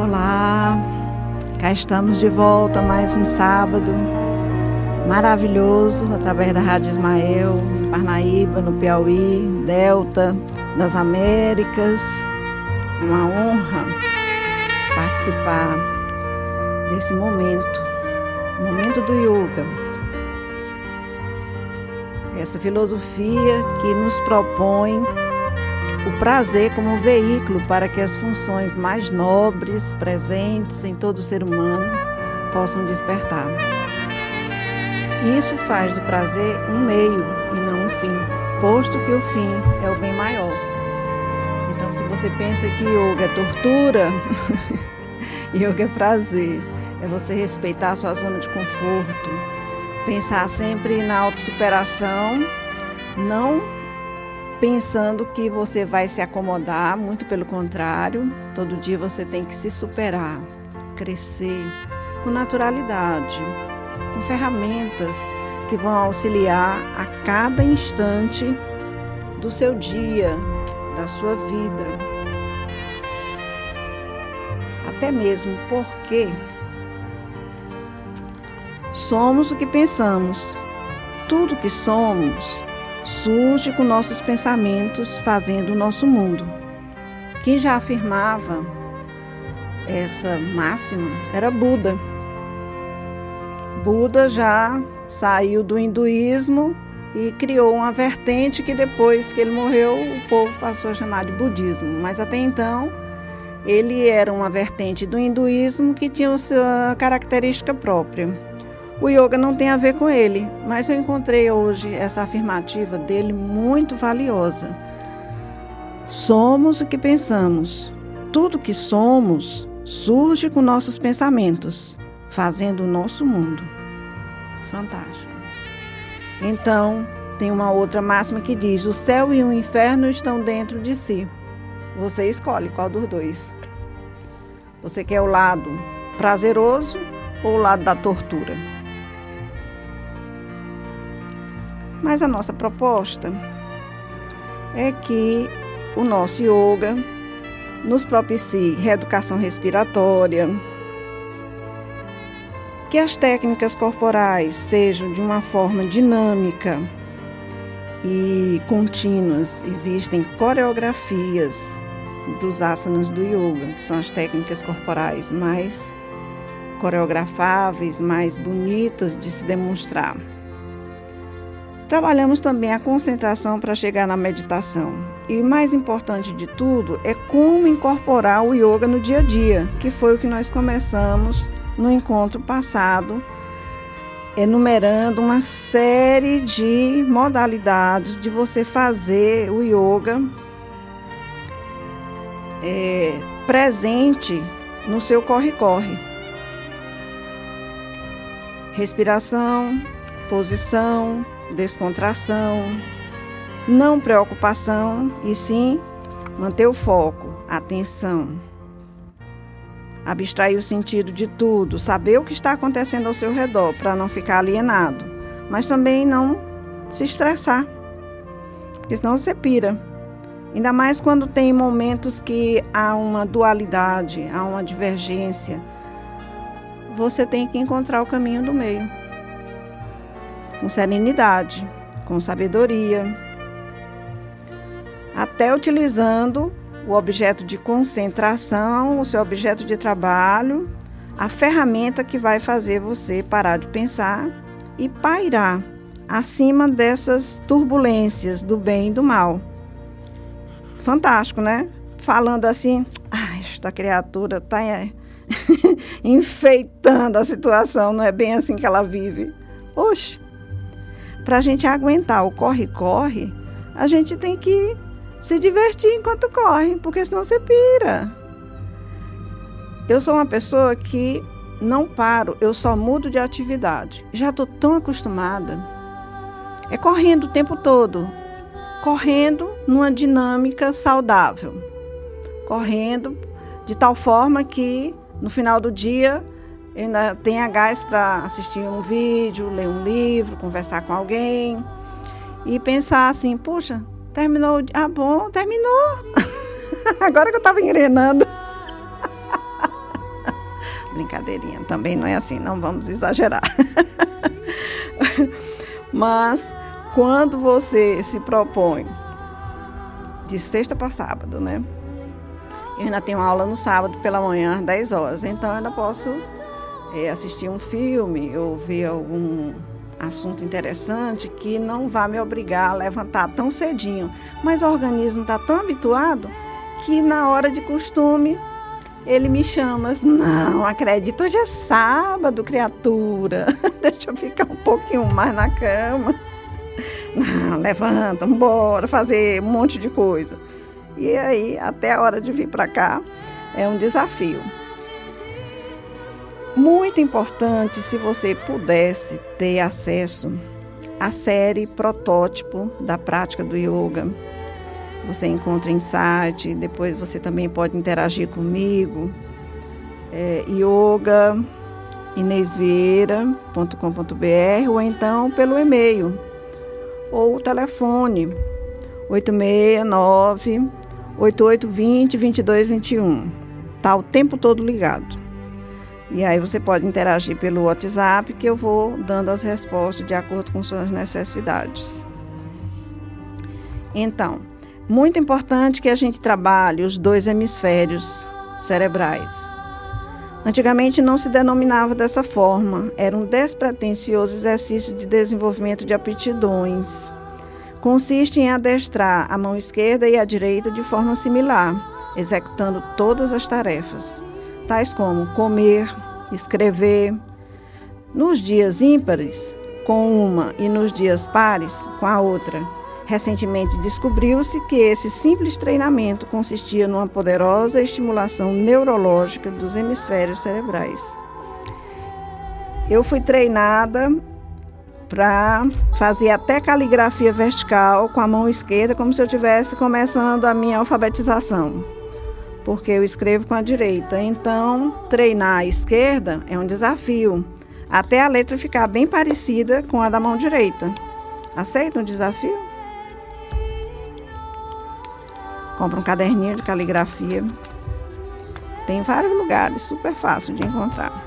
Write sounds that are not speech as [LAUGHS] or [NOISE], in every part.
Olá, cá estamos de volta mais um sábado maravilhoso através da Rádio Ismael, Parnaíba, no Piauí, Delta, das Américas. Uma honra participar desse momento, momento do yoga. Essa filosofia que nos propõe o prazer como um veículo para que as funções mais nobres presentes em todo ser humano possam despertar. Isso faz do prazer um meio e não um fim, posto que o fim é o bem maior. Então, se você pensa que yoga é tortura, [LAUGHS] yoga é prazer, é você respeitar a sua zona de conforto, pensar sempre na autossuperação, não pensando que você vai se acomodar, muito pelo contrário, todo dia você tem que se superar, crescer com naturalidade, com ferramentas que vão auxiliar a cada instante do seu dia, da sua vida. Até mesmo porque somos o que pensamos. Tudo que somos surge com nossos pensamentos fazendo o nosso mundo. Quem já afirmava essa máxima era Buda. Buda já saiu do hinduísmo e criou uma vertente que depois que ele morreu, o povo passou a chamar de budismo. Mas até então, ele era uma vertente do hinduísmo que tinha sua característica própria. O yoga não tem a ver com ele, mas eu encontrei hoje essa afirmativa dele muito valiosa. Somos o que pensamos. Tudo que somos surge com nossos pensamentos, fazendo o nosso mundo. Fantástico. Então, tem uma outra máxima que diz: o céu e o inferno estão dentro de si. Você escolhe qual dos dois. Você quer o lado prazeroso ou o lado da tortura? Mas a nossa proposta é que o nosso yoga nos propicie reeducação respiratória, que as técnicas corporais sejam de uma forma dinâmica e contínuas. Existem coreografias dos asanas do yoga, que são as técnicas corporais mais coreografáveis, mais bonitas de se demonstrar. Trabalhamos também a concentração para chegar na meditação. E mais importante de tudo é como incorporar o yoga no dia a dia, que foi o que nós começamos no encontro passado, enumerando uma série de modalidades de você fazer o yoga é, presente no seu corre-corre. Respiração, posição, descontração, não preocupação, e sim manter o foco, atenção. Abstrair o sentido de tudo, saber o que está acontecendo ao seu redor para não ficar alienado, mas também não se estressar, porque senão você pira. Ainda mais quando tem momentos que há uma dualidade, há uma divergência. Você tem que encontrar o caminho do meio com serenidade, com sabedoria, até utilizando o objeto de concentração, o seu objeto de trabalho, a ferramenta que vai fazer você parar de pensar e pairar acima dessas turbulências do bem e do mal. Fantástico, né? Falando assim, ah, esta criatura está é, [LAUGHS] enfeitando a situação, não é bem assim que ela vive. Oxe, para a gente aguentar o corre-corre, a gente tem que se divertir enquanto corre, porque senão você pira. Eu sou uma pessoa que não paro, eu só mudo de atividade. Já estou tão acostumada. É correndo o tempo todo. Correndo numa dinâmica saudável. Correndo de tal forma que no final do dia ainda tenha gás para assistir um vídeo, ler um livro, conversar com alguém e pensar assim, puxa, terminou, ah bom, terminou. [LAUGHS] Agora que eu estava engrenando. [LAUGHS] brincadeirinha. Também não é assim, não vamos exagerar. [LAUGHS] Mas quando você se propõe de sexta para sábado, né? Eu ainda tenho aula no sábado pela manhã, às 10 horas. Então eu ainda posso é, assistir um filme ou ver algum assunto interessante que não vá me obrigar a levantar tão cedinho. Mas o organismo está tão habituado que na hora de costume ele me chama. Não, acredito, hoje é sábado, criatura. [LAUGHS] Deixa eu ficar um pouquinho mais na cama. [LAUGHS] Não, levanta, bora fazer um monte de coisa. E aí, até a hora de vir para cá, é um desafio. Muito importante se você pudesse ter acesso à série protótipo da prática do yoga. Você encontra em site, depois você também pode interagir comigo. É, yoga inesvieira.com.br ou então pelo e-mail ou telefone 869 8820 2221. Tá o tempo todo ligado. E aí você pode interagir pelo WhatsApp que eu vou dando as respostas de acordo com suas necessidades. Então, muito importante que a gente trabalhe os dois hemisférios cerebrais. Antigamente não se denominava dessa forma, era um despretensioso exercício de desenvolvimento de aptidões. Consiste em adestrar a mão esquerda e a direita de forma similar, executando todas as tarefas tais como comer, escrever. Nos dias ímpares, com uma, e nos dias pares, com a outra. Recentemente descobriu-se que esse simples treinamento consistia numa poderosa estimulação neurológica dos hemisférios cerebrais. Eu fui treinada para fazer até caligrafia vertical com a mão esquerda, como se eu estivesse começando a minha alfabetização porque eu escrevo com a direita. Então, treinar a esquerda é um desafio, até a letra ficar bem parecida com a da mão direita. Aceita um desafio? Compra um caderninho de caligrafia. Tem vários lugares, super fácil de encontrar.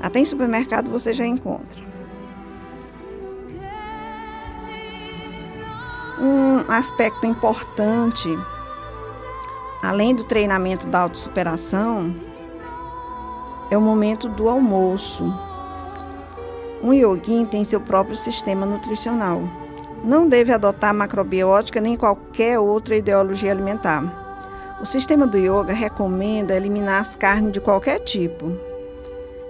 Até em supermercado você já encontra. Um aspecto importante além do treinamento da autossuperação, é o momento do almoço. Um yogin tem seu próprio sistema nutricional. Não deve adotar macrobiótica nem qualquer outra ideologia alimentar. O sistema do yoga recomenda eliminar as carnes de qualquer tipo.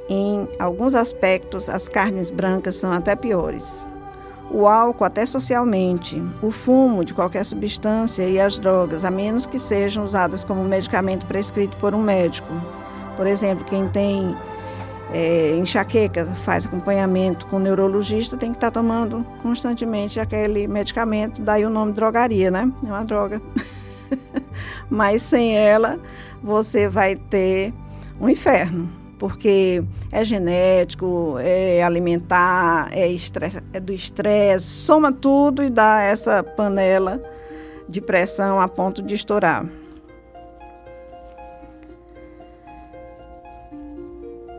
Em alguns aspectos, as carnes brancas são até piores o álcool até socialmente, o fumo de qualquer substância e as drogas, a menos que sejam usadas como medicamento prescrito por um médico. Por exemplo, quem tem é, enxaqueca, faz acompanhamento com o neurologista, tem que estar tá tomando constantemente aquele medicamento, daí o nome drogaria, né? É uma droga. [LAUGHS] Mas sem ela, você vai ter um inferno porque é genético, é alimentar, é, estresse, é do estresse, soma tudo e dá essa panela de pressão a ponto de estourar.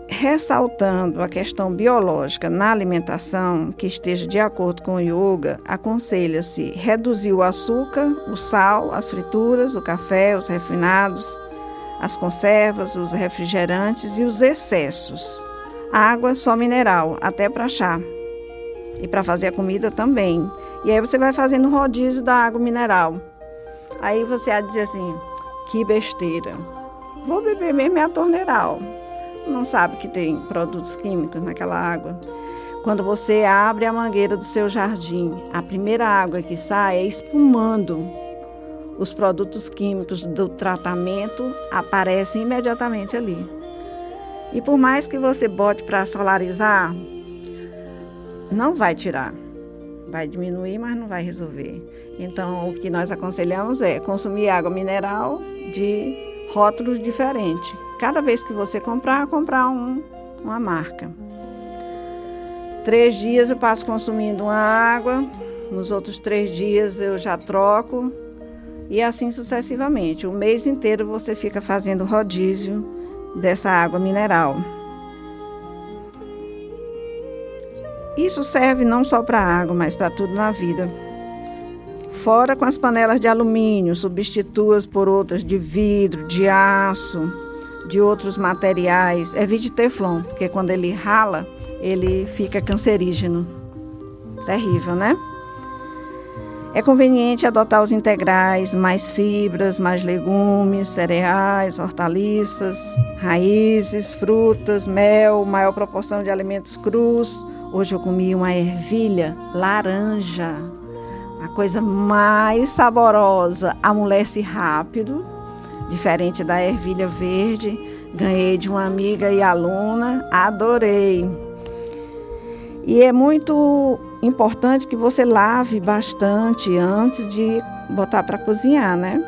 Ressaltando a questão biológica na alimentação que esteja de acordo com o yoga, aconselha-se reduzir o açúcar, o sal, as frituras, o café, os refinados, as conservas, os refrigerantes e os excessos. Água só mineral, até para chá. E para fazer a comida também. E aí você vai fazendo rodízio da água mineral. Aí você vai dizer assim: que besteira. Vou beber mesmo é a torneiral. Não sabe que tem produtos químicos naquela água. Quando você abre a mangueira do seu jardim, a primeira água que sai é espumando os produtos químicos do tratamento aparecem imediatamente ali. E por mais que você bote para solarizar, não vai tirar. Vai diminuir, mas não vai resolver. Então, o que nós aconselhamos é consumir água mineral de rótulos diferentes. Cada vez que você comprar, comprar um, uma marca. Três dias eu passo consumindo uma água, nos outros três dias eu já troco e assim sucessivamente. O mês inteiro você fica fazendo rodízio dessa água mineral. Isso serve não só para água, mas para tudo na vida. Fora com as panelas de alumínio, substitua-as por outras de vidro, de aço, de outros materiais. Evite teflon, porque quando ele rala, ele fica cancerígeno. Terrível, né? É conveniente adotar os integrais, mais fibras, mais legumes, cereais, hortaliças, raízes, frutas, mel, maior proporção de alimentos crus. Hoje eu comi uma ervilha laranja, a coisa mais saborosa, amolece rápido, diferente da ervilha verde. Ganhei de uma amiga e aluna, adorei. E é muito importante que você lave bastante antes de botar para cozinhar, né?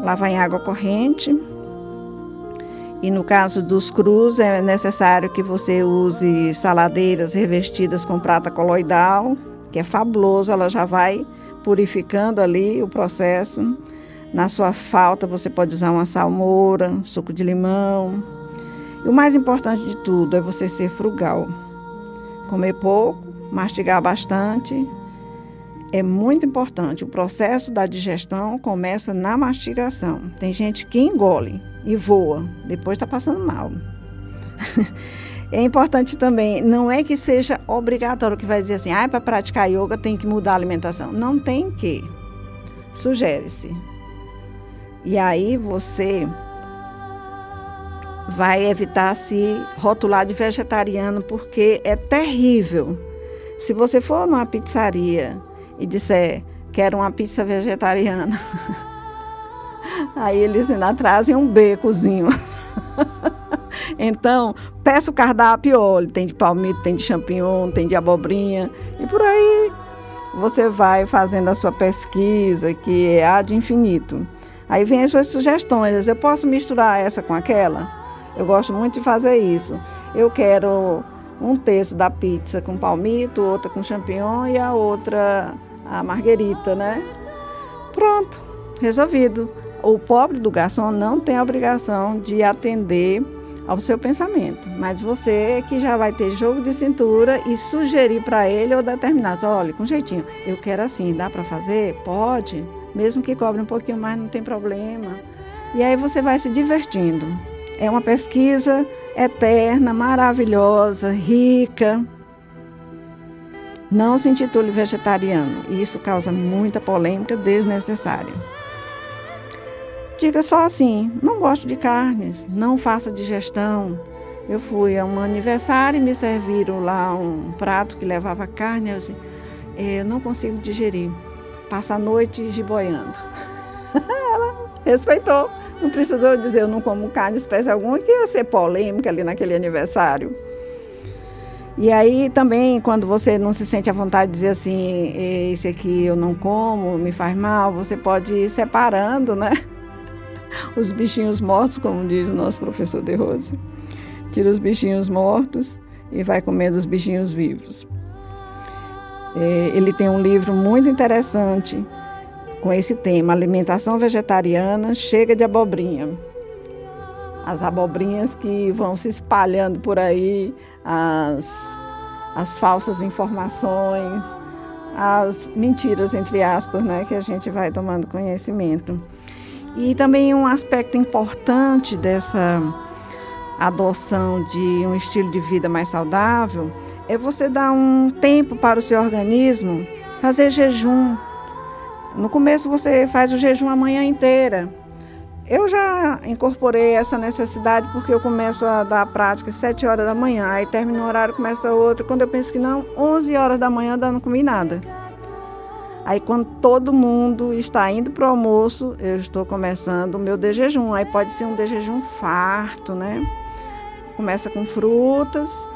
Lavar em água corrente. E no caso dos crus, é necessário que você use saladeiras revestidas com prata coloidal, que é fabuloso, ela já vai purificando ali o processo. Na sua falta, você pode usar uma salmoura, suco de limão. E o mais importante de tudo é você ser frugal. Comer pouco mastigar bastante. É muito importante. O processo da digestão começa na mastigação. Tem gente que engole e voa, depois está passando mal. [LAUGHS] é importante também, não é que seja obrigatório que vai dizer assim, ah, para praticar yoga tem que mudar a alimentação. Não tem que. Sugere-se. E aí você vai evitar se rotular de vegetariano, porque é terrível se você for numa pizzaria e disser quero uma pizza vegetariana, [LAUGHS] aí eles ainda trazem um becozinho. [LAUGHS] então, peça o cardápio, olha, tem de palmito, tem de champignon, tem de abobrinha, e por aí você vai fazendo a sua pesquisa, que é a de infinito. Aí vem as suas sugestões, eu posso misturar essa com aquela? Eu gosto muito de fazer isso. Eu quero um terço da pizza com palmito, outra com champignon e a outra a marguerita, né? Pronto, resolvido. O pobre do garçom não tem a obrigação de atender ao seu pensamento, mas você é que já vai ter jogo de cintura e sugerir para ele ou determinar, olha, com jeitinho, eu quero assim, dá para fazer? Pode, mesmo que cobre um pouquinho mais, não tem problema. E aí você vai se divertindo. É uma pesquisa eterna, maravilhosa, rica. Não se intitule vegetariano. Isso causa muita polêmica desnecessária. Diga só assim: não gosto de carnes, não faça digestão. Eu fui a um aniversário e me serviram lá um prato que levava carne. Eu disse, eu não consigo digerir. Passa a noite giboiando. [LAUGHS] Ela respeitou. Não precisou dizer eu não como carne de espécie alguma, que ia ser polêmica ali naquele aniversário. E aí também, quando você não se sente à vontade de dizer assim, esse aqui eu não como, me faz mal, você pode ir separando, né? [LAUGHS] Os bichinhos mortos, como diz o nosso professor De Rose. Tira os bichinhos mortos e vai comendo os bichinhos vivos. É, ele tem um livro muito interessante com esse tema, alimentação vegetariana, chega de abobrinha. As abobrinhas que vão se espalhando por aí, as, as falsas informações, as mentiras, entre aspas, né, que a gente vai tomando conhecimento. E também um aspecto importante dessa adoção de um estilo de vida mais saudável é você dar um tempo para o seu organismo fazer jejum, no começo você faz o jejum a manhã inteira. Eu já incorporei essa necessidade porque eu começo a dar a prática às 7 horas da manhã, aí termina o horário, começa outro. Quando eu penso que não, 11 horas da manhã eu não comi nada. Aí quando todo mundo está indo para o almoço, eu estou começando o meu de jejum. Aí pode ser um de jejum farto, né? Começa com frutas,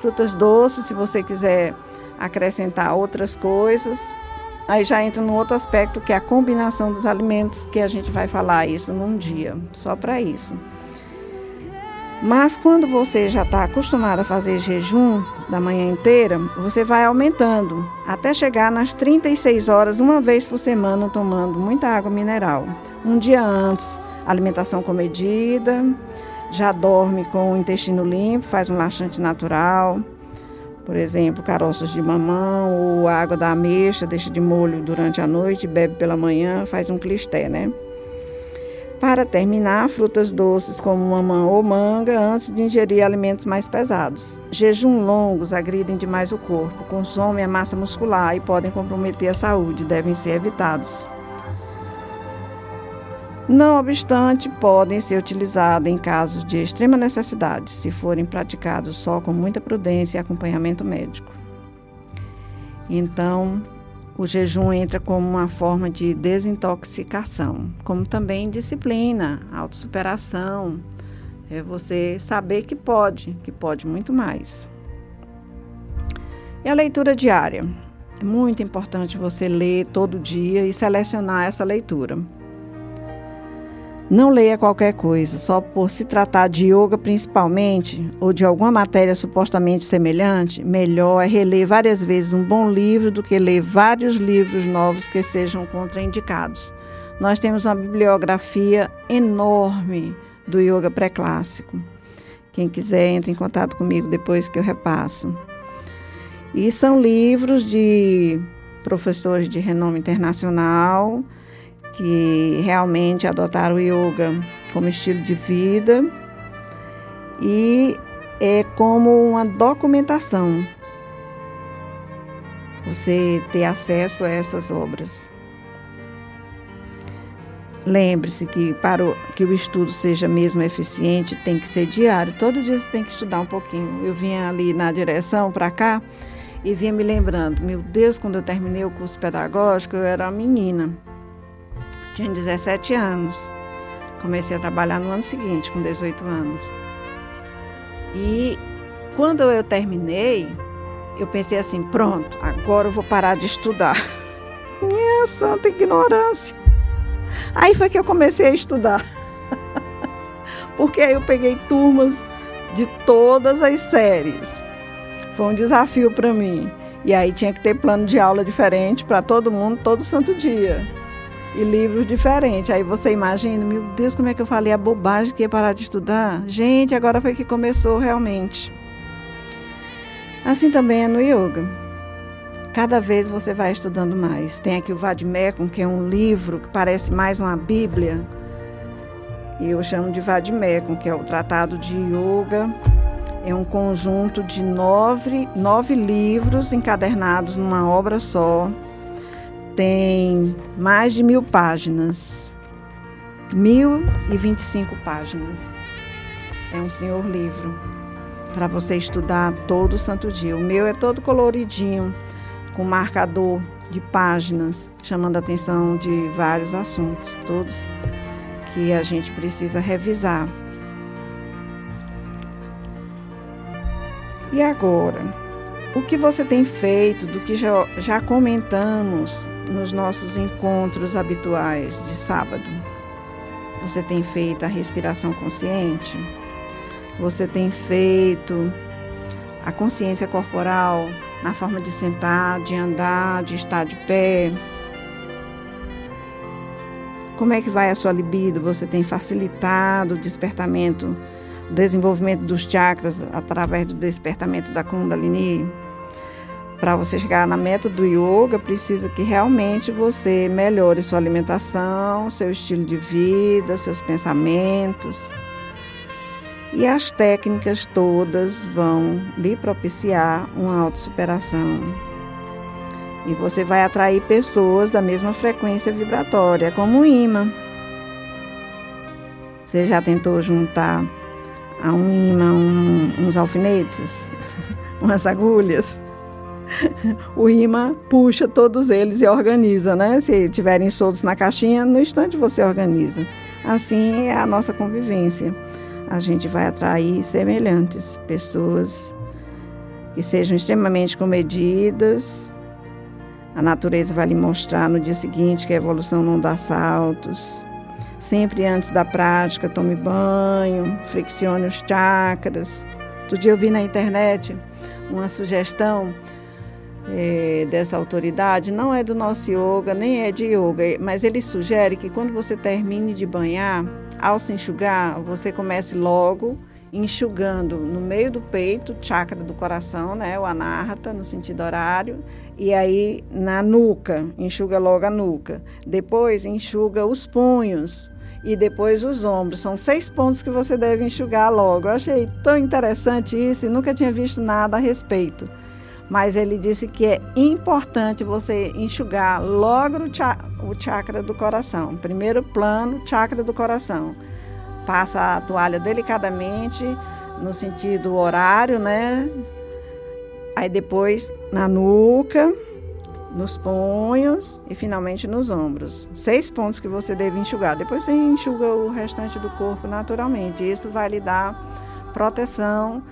frutas doces, se você quiser acrescentar outras coisas. Aí já entra no outro aspecto que é a combinação dos alimentos, que a gente vai falar isso num dia, só para isso. Mas quando você já está acostumado a fazer jejum da manhã inteira, você vai aumentando até chegar nas 36 horas, uma vez por semana, tomando muita água mineral. Um dia antes, alimentação comedida, já dorme com o intestino limpo, faz um laxante natural, por exemplo, caroços de mamão ou água da ameixa, deixa de molho durante a noite, bebe pela manhã, faz um clisté, né? Para terminar, frutas doces como mamão ou manga antes de ingerir alimentos mais pesados. Jejum longos agridem demais o corpo, consomem a massa muscular e podem comprometer a saúde, devem ser evitados. Não obstante, podem ser utilizados em casos de extrema necessidade, se forem praticados só com muita prudência e acompanhamento médico. Então, o jejum entra como uma forma de desintoxicação, como também disciplina, autossuperação, é você saber que pode, que pode muito mais. E a leitura diária. É muito importante você ler todo dia e selecionar essa leitura. Não leia qualquer coisa, só por se tratar de yoga principalmente, ou de alguma matéria supostamente semelhante, melhor é reler várias vezes um bom livro do que ler vários livros novos que sejam contraindicados. Nós temos uma bibliografia enorme do yoga pré-clássico. Quem quiser, entre em contato comigo depois que eu repasso. E são livros de professores de renome internacional que realmente adotaram o yoga como estilo de vida e é como uma documentação você ter acesso a essas obras. Lembre-se que para o, que o estudo seja mesmo eficiente, tem que ser diário. Todo dia você tem que estudar um pouquinho. Eu vinha ali na direção para cá e vinha me lembrando, meu Deus, quando eu terminei o curso pedagógico, eu era uma menina. Tinha 17 anos. Comecei a trabalhar no ano seguinte, com 18 anos. E quando eu terminei, eu pensei assim: pronto, agora eu vou parar de estudar. [LAUGHS] Minha santa ignorância. Aí foi que eu comecei a estudar. [LAUGHS] Porque aí eu peguei turmas de todas as séries. Foi um desafio para mim. E aí tinha que ter plano de aula diferente para todo mundo, todo santo dia e livros diferentes. Aí você imagina, meu Deus, como é que eu falei a bobagem que ia parar de estudar? Gente, agora foi que começou realmente. Assim também é no yoga. Cada vez você vai estudando mais. Tem aqui o Vadimekum, que é um livro que parece mais uma Bíblia. E eu chamo de Vadimekum, que é o Tratado de Yoga. É um conjunto de nove, nove livros encadernados numa obra só tem mais de mil páginas. Mil e vinte e cinco páginas. É um senhor livro para você estudar todo santo dia. O meu é todo coloridinho, com marcador de páginas, chamando a atenção de vários assuntos, todos que a gente precisa revisar. E agora, o que você tem feito do que já, já comentamos nos nossos encontros habituais de sábado? Você tem feito a respiração consciente? Você tem feito a consciência corporal na forma de sentar, de andar, de estar de pé? Como é que vai a sua libido? Você tem facilitado o despertamento, o desenvolvimento dos chakras através do despertamento da Kundalini? Para você chegar na meta do yoga, precisa que realmente você melhore sua alimentação, seu estilo de vida, seus pensamentos. E as técnicas todas vão lhe propiciar uma autossuperação. E você vai atrair pessoas da mesma frequência vibratória, como um imã. Você já tentou juntar a um imã uns alfinetes, [LAUGHS] umas agulhas? [LAUGHS] o imã puxa todos eles e organiza, né? Se tiverem soltos na caixinha, no instante você organiza. Assim é a nossa convivência. A gente vai atrair semelhantes, pessoas que sejam extremamente comedidas. A natureza vai lhe mostrar no dia seguinte que a evolução não dá saltos. Sempre antes da prática, tome banho, flexione os chakras. Outro dia eu vi na internet uma sugestão é, dessa autoridade não é do nosso yoga, nem é de yoga, mas ele sugere que quando você termine de banhar, ao se enxugar, você comece logo enxugando no meio do peito, chakra do coração, né, o anahata, no sentido horário, e aí na nuca, enxuga logo a nuca. Depois enxuga os punhos e depois os ombros. São seis pontos que você deve enxugar logo. Eu achei tão interessante isso e nunca tinha visto nada a respeito. Mas ele disse que é importante você enxugar logo o chakra do coração. Primeiro plano, chakra do coração passa a toalha delicadamente no sentido horário, né? Aí depois na nuca, nos punhos e finalmente nos ombros. Seis pontos que você deve enxugar. Depois você enxuga o restante do corpo naturalmente. Isso vai lhe dar proteção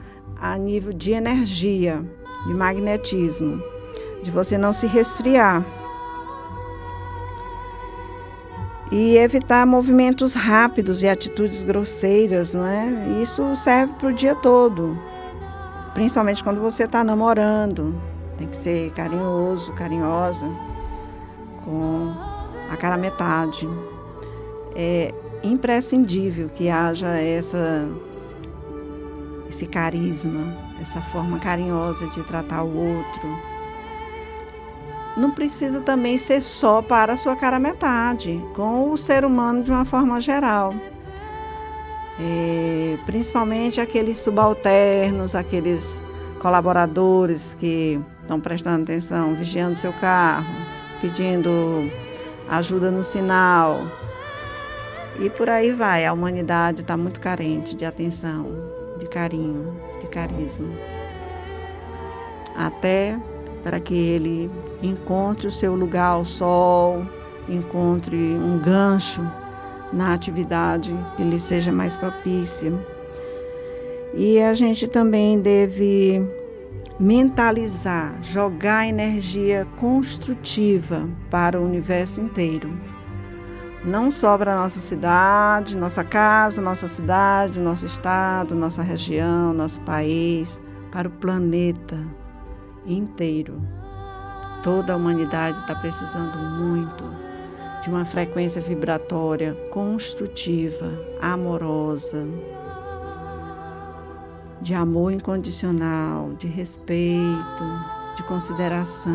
a nível de energia, de magnetismo, de você não se resfriar. e evitar movimentos rápidos e atitudes grosseiras, né? Isso serve para o dia todo, principalmente quando você está namorando. Tem que ser carinhoso, carinhosa, com a cara metade. É imprescindível que haja essa esse carisma, essa forma carinhosa de tratar o outro não precisa também ser só para a sua cara metade, com o ser humano de uma forma geral. É, principalmente aqueles subalternos, aqueles colaboradores que estão prestando atenção, vigiando seu carro, pedindo ajuda no sinal. E por aí vai. A humanidade está muito carente de atenção, de carinho, de carisma. Até para que ele encontre o seu lugar ao sol, encontre um gancho na atividade que lhe seja mais propícia. E a gente também deve mentalizar, jogar energia construtiva para o universo inteiro. Não só para nossa cidade, nossa casa, nossa cidade, nosso estado, nossa região, nosso país, para o planeta inteiro. Toda a humanidade está precisando muito de uma frequência vibratória construtiva, amorosa, de amor incondicional, de respeito, de consideração,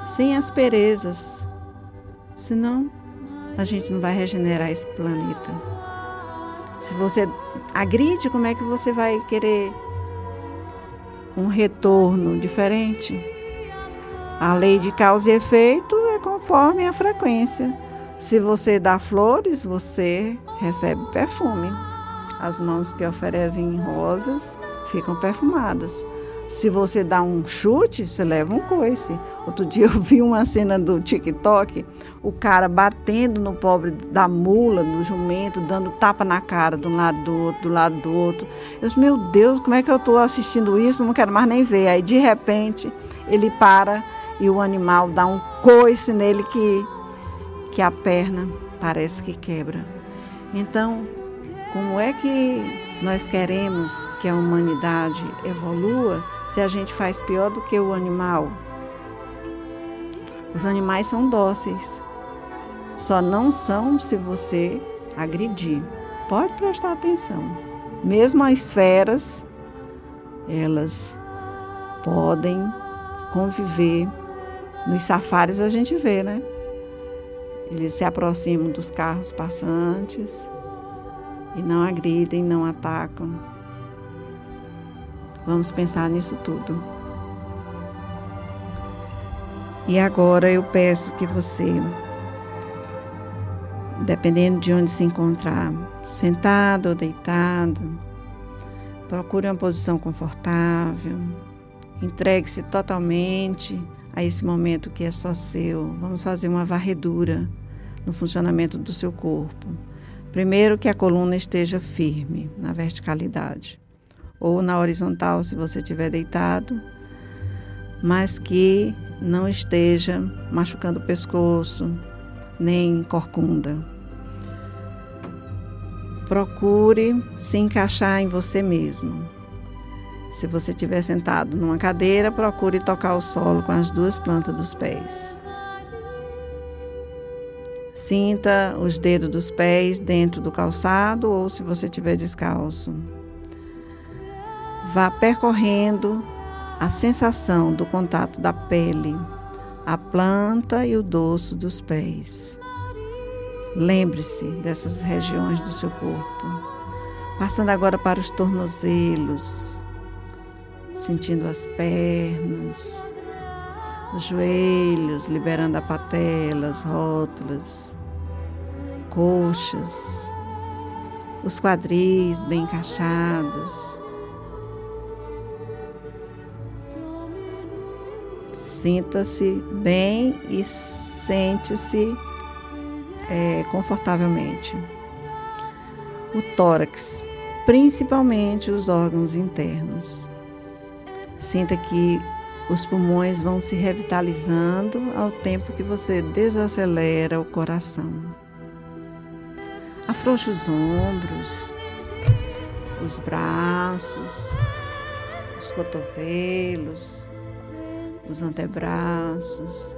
sem asperezas, senão a gente não vai regenerar esse planeta. Se você agride, como é que você vai querer um retorno diferente. A lei de causa e efeito é conforme a frequência. Se você dá flores, você recebe perfume. As mãos que oferecem rosas ficam perfumadas. Se você dá um chute, você leva um coice. Outro dia eu vi uma cena do TikTok, o cara batendo no pobre da mula, no jumento, dando tapa na cara de um lado do outro, do lado do outro. Eu disse, meu Deus, como é que eu estou assistindo isso? Não quero mais nem ver. Aí de repente ele para e o animal dá um coice nele que, que a perna parece que quebra. Então, como é que nós queremos que a humanidade evolua se a gente faz pior do que o animal. Os animais são dóceis, só não são se você agredir. Pode prestar atenção. Mesmo as feras, elas podem conviver. Nos safaris a gente vê, né? Eles se aproximam dos carros passantes e não agridem, não atacam. Vamos pensar nisso tudo. E agora eu peço que você, dependendo de onde se encontrar, sentado ou deitado, procure uma posição confortável, entregue-se totalmente a esse momento que é só seu. Vamos fazer uma varredura no funcionamento do seu corpo. Primeiro, que a coluna esteja firme na verticalidade ou na horizontal se você estiver deitado, mas que não esteja machucando o pescoço, nem corcunda. Procure se encaixar em você mesmo. Se você estiver sentado numa cadeira, procure tocar o solo com as duas plantas dos pés. Sinta os dedos dos pés dentro do calçado ou se você estiver descalço. Vá percorrendo a sensação do contato da pele, a planta e o dorso dos pés. Lembre-se dessas regiões do seu corpo. Passando agora para os tornozelos, sentindo as pernas, os joelhos, liberando a patela, as rótulas, coxas, os quadris bem encaixados. Sinta-se bem e sente-se é, confortavelmente. O tórax, principalmente os órgãos internos. Sinta que os pulmões vão se revitalizando ao tempo que você desacelera o coração. Afrouxe os ombros, os braços, os cotovelos, os antebraços,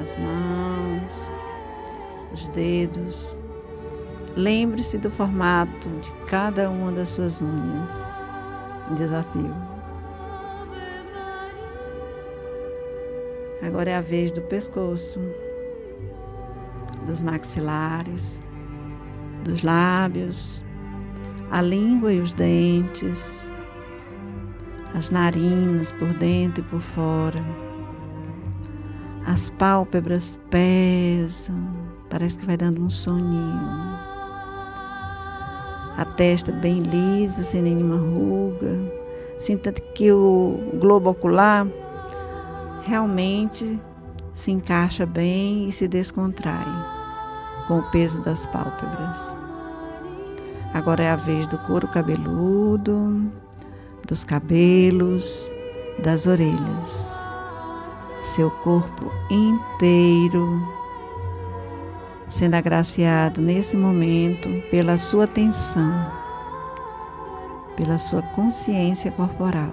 as mãos, os dedos. Lembre-se do formato de cada uma das suas unhas. Desafio. Agora é a vez do pescoço, dos maxilares, dos lábios, a língua e os dentes, as narinas por dentro e por fora. As pálpebras pesam, Parece que vai dando um soninho. A testa bem lisa, sem nenhuma ruga. Sinta que o globo ocular realmente se encaixa bem e se descontrai com o peso das pálpebras. Agora é a vez do couro cabeludo, dos cabelos, das orelhas. Seu corpo inteiro sendo agraciado nesse momento pela sua atenção, pela sua consciência corporal.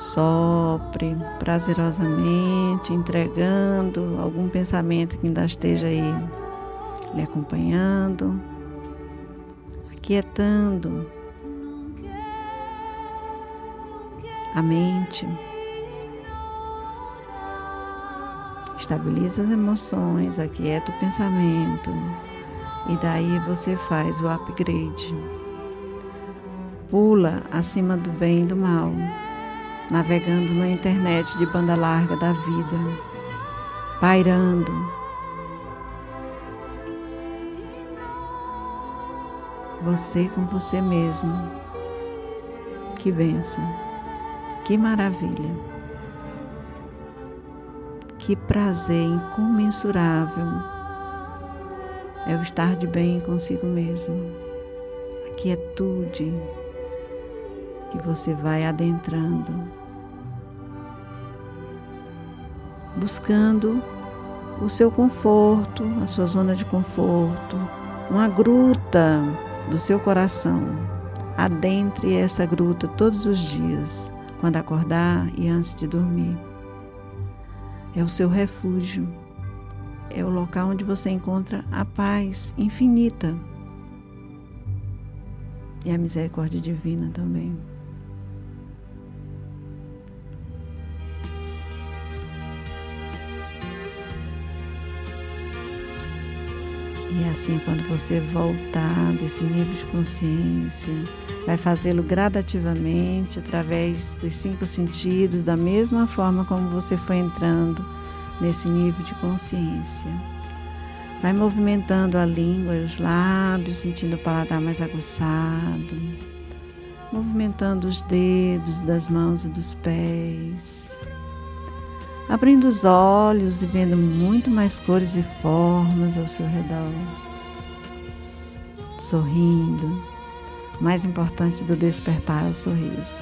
Sopre prazerosamente, entregando algum pensamento que ainda esteja aí lhe acompanhando, aquietando a mente. estabiliza as emoções, aquieta o pensamento e daí você faz o upgrade. Pula acima do bem e do mal, navegando na internet de banda larga da vida, pairando. Você com você mesmo. Que benção, que maravilha. Que prazer incomensurável é o estar de bem consigo mesmo. A quietude que você vai adentrando, buscando o seu conforto, a sua zona de conforto, uma gruta do seu coração. Adentre essa gruta todos os dias, quando acordar e antes de dormir é o seu refúgio, é o local onde você encontra a paz infinita e a misericórdia divina também. E é assim, quando você voltar desse nível de consciência, vai fazê-lo gradativamente através dos cinco sentidos, da mesma forma como você foi entrando nesse nível de consciência. Vai movimentando a língua e os lábios, sentindo o paladar mais aguçado, movimentando os dedos das mãos e dos pés, abrindo os olhos e vendo muito mais cores e formas ao seu redor, sorrindo. Mais importante do despertar é o sorriso.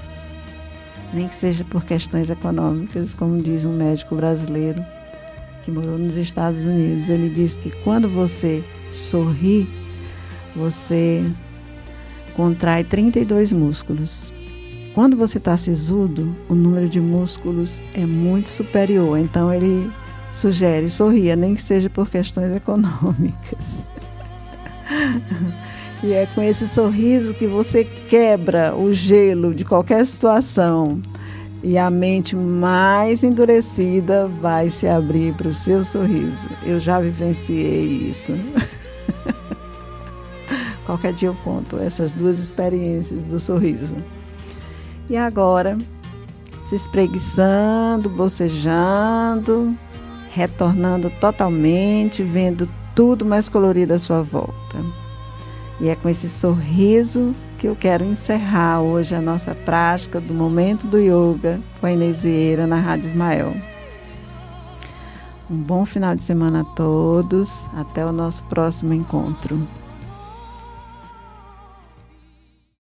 Nem que seja por questões econômicas, como diz um médico brasileiro que morou nos Estados Unidos. Ele diz que quando você sorri, você contrai 32 músculos. Quando você está sisudo, o número de músculos é muito superior, então ele sugere sorria, nem que seja por questões econômicas. [LAUGHS] e é com esse sorriso que você quebra o gelo de qualquer situação e a mente mais endurecida vai se abrir para o seu sorriso. Eu já vivenciei isso. [LAUGHS] Qualquer dia eu conto essas duas experiências do sorriso. E agora, se espreguiçando, bocejando, retornando totalmente, vendo tudo mais colorido à sua volta. E é com esse sorriso que eu quero encerrar hoje a nossa prática do Momento do Yoga com a Inês Vieira na Rádio Ismael. Um bom final de semana a todos. Até o nosso próximo encontro.